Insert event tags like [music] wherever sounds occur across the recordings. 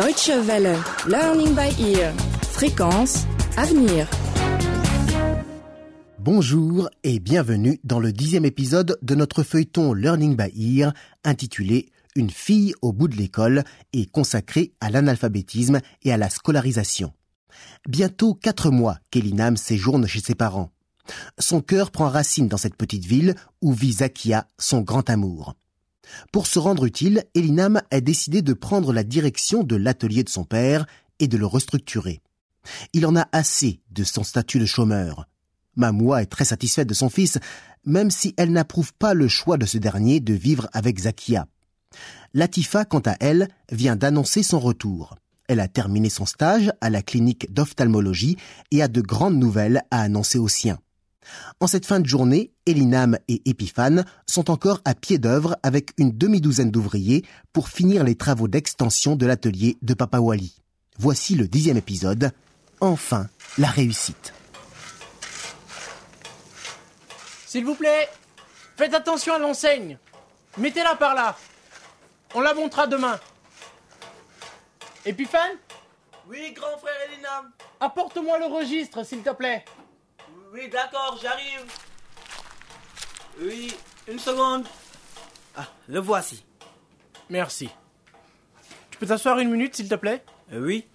Deutsche Welle. Learning by ear. Fréquence. Avenir. Bonjour et bienvenue dans le dixième épisode de notre feuilleton Learning by Ear intitulé Une fille au bout de l'école et consacré à l'analphabétisme et à la scolarisation. Bientôt quatre mois qu'Elinam séjourne chez ses parents. Son cœur prend racine dans cette petite ville où vit Zakia, son grand amour. Pour se rendre utile, Elinam a décidé de prendre la direction de l'atelier de son père et de le restructurer. Il en a assez de son statut de chômeur. Mamoua est très satisfaite de son fils, même si elle n'approuve pas le choix de ce dernier de vivre avec Zakia. Latifa, quant à elle, vient d'annoncer son retour. Elle a terminé son stage à la clinique d'ophtalmologie et a de grandes nouvelles à annoncer aux siens. En cette fin de journée, Elinam et Epiphane sont encore à pied d'œuvre avec une demi-douzaine d'ouvriers pour finir les travaux d'extension de l'atelier de Papa Wally. Voici le dixième épisode. Enfin, la réussite. S'il vous plaît, faites attention à l'enseigne. Mettez-la par là. On la montrera demain. Epiphane, Oui, grand frère Elinam. apporte-moi le registre, s'il te plaît. Oui, d'accord, j'arrive. Oui, une seconde. Ah, le voici. Merci. Tu peux t'asseoir une minute, s'il te plaît? Euh, oui.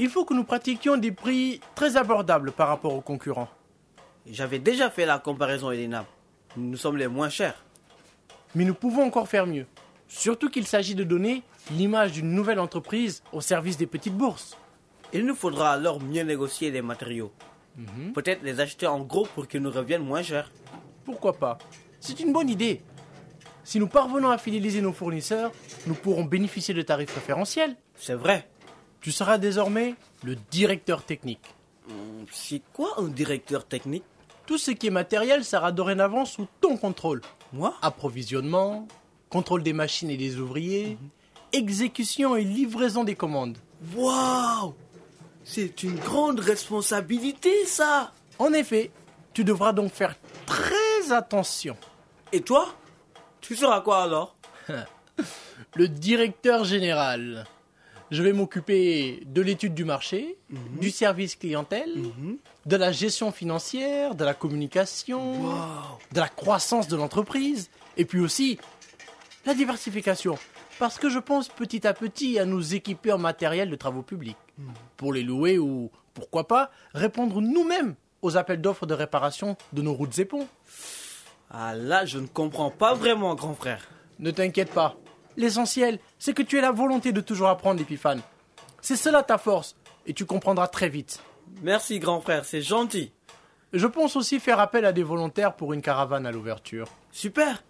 Il faut que nous pratiquions des prix très abordables par rapport aux concurrents. J'avais déjà fait la comparaison Elinam. Nous sommes les moins chers. Mais nous pouvons encore faire mieux. Surtout qu'il s'agit de donner l'image d'une nouvelle entreprise au service des petites bourses. Il nous faudra alors mieux négocier les matériaux. Peut-être les acheter en gros pour qu'ils nous reviennent moins chers. Pourquoi pas? C'est une bonne idée. Si nous parvenons à fidéliser nos fournisseurs, nous pourrons bénéficier de tarifs préférentiels. C'est vrai. Tu seras désormais le directeur technique. Hum, C'est quoi un directeur technique? Tout ce qui est matériel sera dorénavant sous ton contrôle. Moi? Approvisionnement, contrôle des machines et des ouvriers, exécution et livraison des commandes. Waouh C'est une grande responsabilité, ça En effet, tu devras donc faire très attention. Et toi Tu seras quoi alors? [laughs] Le directeur général. Je vais m'occuper de l'étude du marché, du service clientèle, de la gestion financière, de la communication, de la croissance de l'entreprise, et puis aussi la diversification. Parce que je pense petit à petit à nous équiper en matériel de travaux publics. Pour les louer ou, pourquoi pas, répondre nous-mêmes aux appels d'offres de réparation de nos routes et ponts. Ah là, je ne comprends pas vraiment, grand frère. Ne t'inquiète pas. L'essentiel, c'est que tu aies la volonté de toujours apprendre, Épiphane. C'est cela ta force, et tu comprendras très vite. Merci, grand frère, c'est gentil. Je pense aussi faire appel à des volontaires pour une caravane à l'ouverture. Super.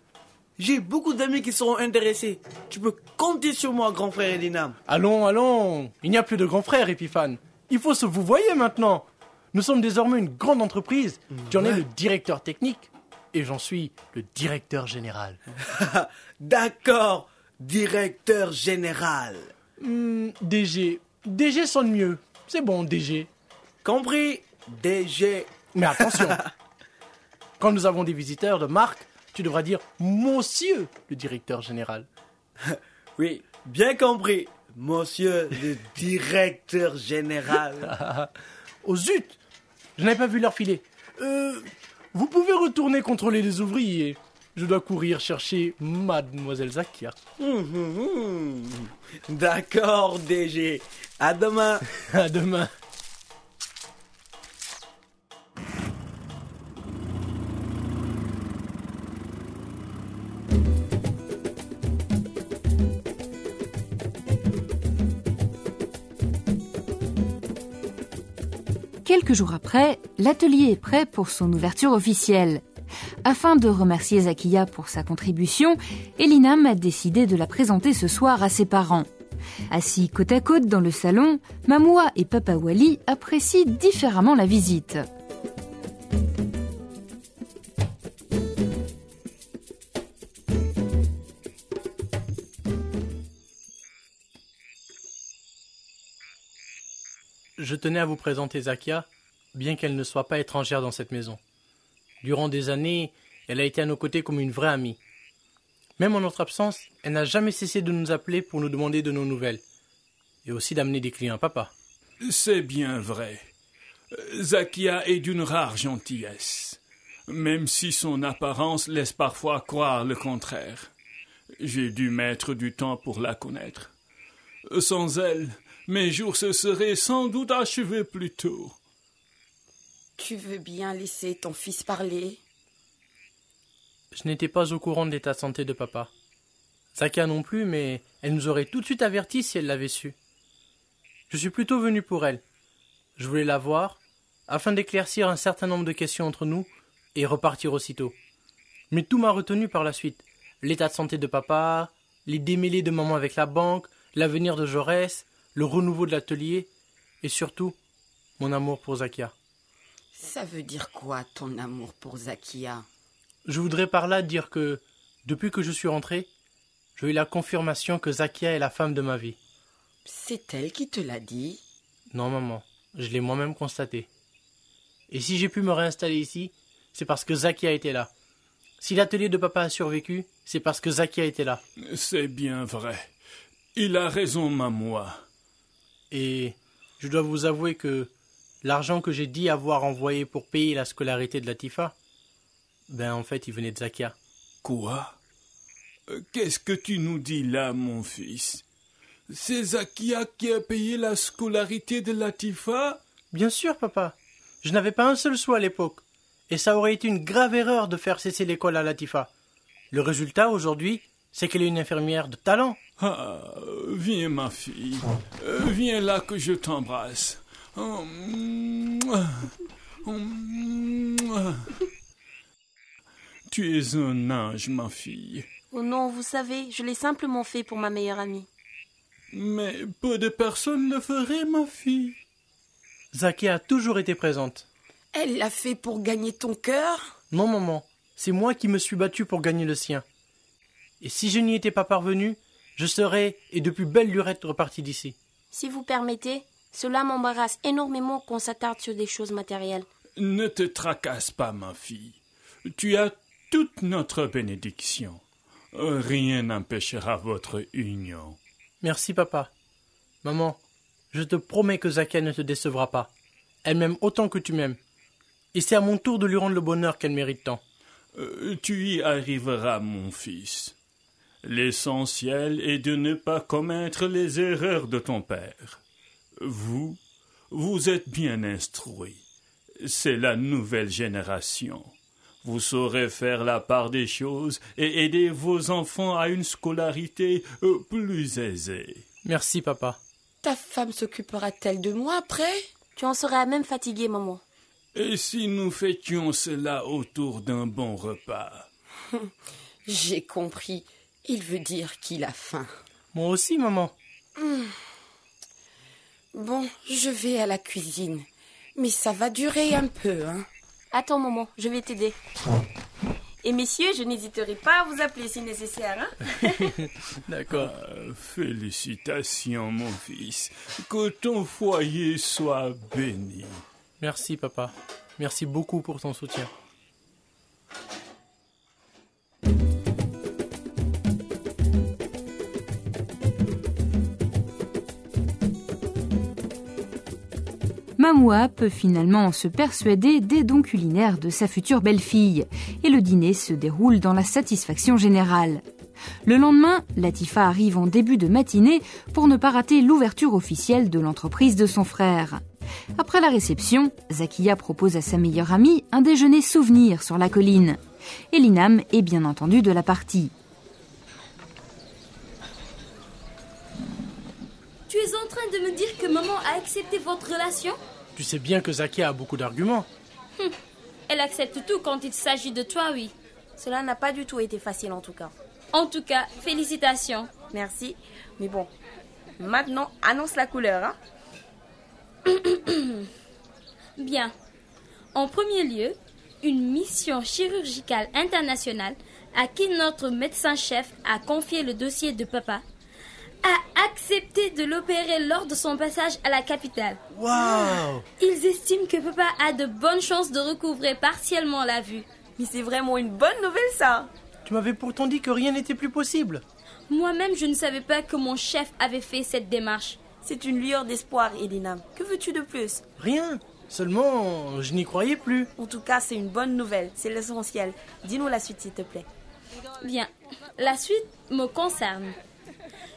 J'ai beaucoup d'amis qui seront intéressés. Tu peux compter sur moi, grand frère Elinam. Allons, allons, il n'y a plus de grand frère, Épiphane. Il faut se vous voyez maintenant. Nous sommes désormais une grande entreprise. Tu en es le directeur technique, et j'en suis le directeur général. [laughs] D'accord, directeur général. Hmm, DG. DG sonne mieux. C'est bon, DG. Compris, DG. Mais attention, [laughs] quand nous avons des visiteurs de marque, tu devras dire Monsieur le directeur général. [laughs] Oui, bien compris, monsieur le directeur général. [laughs] Oh zut Je n'avais pas vu leur filet. Euh, vous pouvez retourner contrôler les ouvriers. Je dois courir chercher Mademoiselle Zakia. Hum, hum, hum. D'accord, DG. À demain. [laughs] À demain. Quelques jours après, l'atelier est prêt pour son ouverture officielle. Afin de remercier Zakia pour sa contribution, Elinam a décidé de la présenter ce soir à ses parents. Assis côte à côte dans le salon, Mamoua et Papa Wali apprécient différemment la visite. Je tenais à vous présenter Zakia, bien qu'elle ne soit pas étrangère dans cette maison. Durant des années, elle a été à nos côtés comme une vraie amie. Même en notre absence, elle n'a jamais cessé de nous appeler pour nous demander de nos nouvelles. Et aussi d'amener des clients papa. C'est bien vrai. Zakia est d'une rare gentillesse, même si son apparence laisse parfois croire le contraire. J'ai dû mettre du temps pour la connaître. Sans elle, mes jours se seraient sans doute achevés plus tôt. Tu veux bien laisser ton fils parler? Je n'étais pas au courant de l'état de santé de papa. Zakia non plus, mais elle nous aurait tout de suite avertis si elle l'avait su. Je suis plutôt venu pour elle. Je voulais la voir, afin d'éclaircir un certain nombre de questions entre nous et repartir aussitôt. Mais tout m'a retenu par la suite. L'état de santé de papa, les démêlés de maman avec la banque, l'avenir de Jaurès, le renouveau de l'atelier, et surtout, mon amour pour Zakia. Ça veut dire quoi, ton amour pour Zakia? Je voudrais par là dire que, depuis que je suis rentré, j'ai eu la confirmation que Zakia est la femme de ma vie. C'est elle qui te l'a dit? Non, maman, je l'ai moi-même constaté. Et si j'ai pu me réinstaller ici, c'est parce que Zakia était là. Si l'atelier de papa a survécu, c'est parce que Zakia était là. C'est bien vrai. Il a raison, maman. Et je dois vous avouer que l'argent que j'ai dit avoir envoyé pour payer la scolarité de Latifa, ben en fait il venait de Zakia. Quoi? Euh, Qu'est-ce que tu nous dis là, mon fils? C'est Zakia qui a payé la scolarité de Latifa? Bien sûr, papa. Je n'avais pas un seul sou à l'époque. Et ça aurait été une grave erreur de faire cesser l'école à Latifa. Le résultat aujourd'hui, c'est qu'elle est une infirmière de talent. Ah, viens, ma fille. Euh, viens là que je t'embrasse. Oh, mouah. Oh, mouah. Tu es un ange, ma fille. Oh non, vous savez, je l'ai simplement fait pour ma meilleure amie. Mais peu de personnes le feraient, ma fille. Zakia a toujours été présente. Elle l'a fait pour gagner ton cœur? Non, maman, c'est moi qui me suis battu pour gagner le sien. Et si je n'y étais pas parvenu, je serais, et depuis belle lurette, reparti d'ici. Si vous permettez, cela m'embarrasse énormément qu'on s'attarde sur des choses matérielles. Ne te tracasse pas, ma fille. Tu as toute notre bénédiction. Rien n'empêchera votre union. Merci, papa. Maman, je te promets que Zakia ne te décevra pas. Elle m'aime autant que tu m'aimes. Et c'est à mon tour de lui rendre le bonheur qu'elle mérite tant. Euh, tu y arriveras, mon fils. L'essentiel est de ne pas commettre les erreurs de ton père. Vous, vous êtes bien instruit. C'est la nouvelle génération. Vous saurez faire la part des choses et aider vos enfants à une scolarité euh, plus aisée. Merci, papa. Ta femme s'occupera-t-elle de moi après? Tu en seras même fatiguée, maman. Et si nous fêtions cela autour d'un bon repas? [laughs] J'ai compris. Il veut dire qu'il a faim. Moi aussi, maman. Bon, je vais à la cuisine. Mais ça va durer un peu, hein. Attends, maman, je vais t'aider. Et messieurs, je n'hésiterai pas à vous appeler si nécessaire, hein [laughs] D'accord. Euh, Félicitations, mon fils. Que ton foyer soit béni. Merci, papa. Merci beaucoup pour ton soutien. Mamoua peut finalement se persuader des dons culinaires de sa future belle-fille, et le dîner se déroule dans la satisfaction générale. Le lendemain, Latifa arrive en début de matinée pour ne pas rater l'ouverture officielle de l'entreprise de son frère. Après la réception, Zakia propose à sa meilleure amie un déjeuner souvenir sur la colline. Et Linam est bien entendu de la partie. Tu es en train de me dire que maman a accepté votre relation? Tu sais bien que Zakia a beaucoup d'arguments. Elle accepte tout quand il s'agit de toi, oui. Cela n'a pas du tout été facile en tout cas. En tout cas, félicitations. Merci. Mais bon, maintenant, annonce la couleur, hein [coughs] Bien. En premier lieu, une mission chirurgicale internationale à qui notre médecin-chef a confié le dossier de papa a accepté de l'opérer lors de son passage à la capitale. Waouh Ils estiment que papa a de bonnes chances de recouvrer partiellement la vue. Mais c'est vraiment une bonne nouvelle ça Tu m'avais pourtant dit que rien n'était plus possible. Moi-même, je ne savais pas que mon chef avait fait cette démarche. C'est une lueur d'espoir, Elinam. Que veux-tu de plus? Rien. Seulement, je n'y croyais plus. En tout cas, c'est une bonne nouvelle. C'est l'essentiel. Dis-nous la suite, s'il te plaît. Bien. La suite me concerne.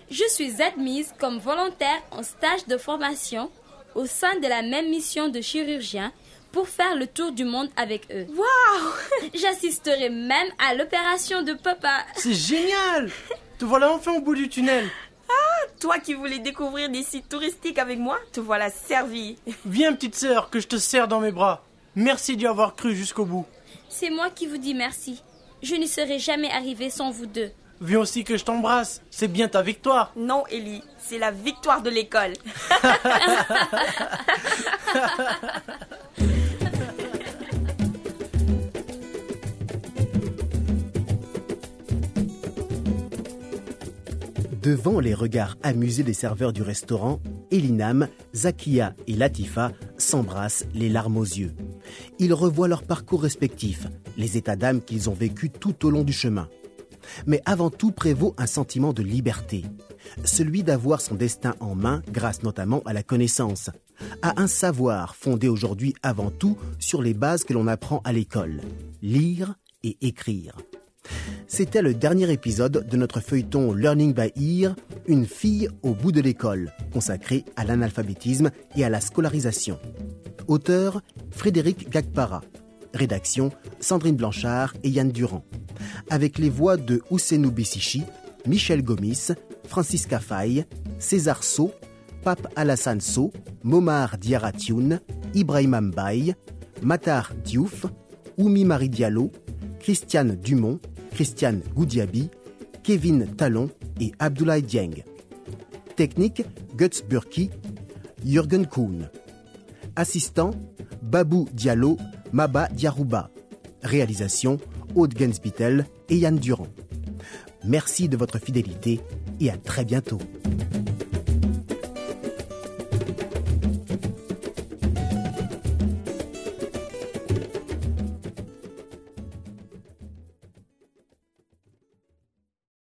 Je suis admise comme volontaire en stage de formation au sein de la même mission de chirurgien pour faire le tour du monde avec eux. Waouh [laughs] J'assisterai même à l'opération de papa. C'est génial Te voilà enfin au bout du tunnel. Ah, toi qui voulais découvrir des sites touristiques avec moi, te voilà servi. Viens, petite sœur, que je te serre dans mes bras. Merci d'y avoir cru jusqu'au bout. C'est moi qui vous dis merci. Je n'y serais jamais arrivé sans vous deux. Viens aussi que je t'embrasse. C'est bien ta victoire. Non, Ellie, c'est la victoire de l'école. [laughs] Devant les regards amusés des serveurs du restaurant, Elinam, Zakia et Latifa s'embrassent les larmes aux yeux. Ils revoient leur parcours respectif, les états d'âme qu'ils ont vécus tout au long du chemin. Mais avant tout prévaut un sentiment de liberté, celui d'avoir son destin en main grâce notamment à la connaissance, à un savoir fondé aujourd'hui avant tout sur les bases que l'on apprend à l'école, lire et écrire. C'était le dernier épisode de notre feuilleton Learning by Ear, une fille au bout de l'école, consacré à l'analphabétisme et à la scolarisation. Auteur Frédéric Gagpara. Rédaction Sandrine Blanchard et Yann Durand. Avec les voix de Ousenou Bissichi, Michel Gomis, Francisca Faye, César So, Pape Alassane So, Momar Diaratioun, Ibrahim Mbaye, Matar Diouf, Oumi Marie Diallo, Christiane Dumont, Christiane Goudiabi, Kevin Talon et Abdoulaye Dieng. Technique Guts Burki, Jürgen Kuhn. Assistant Babou Diallo, Maba Diarouba. Réalisation Aude Genspitel et Yann Durand. Merci de votre fidélité et à très bientôt.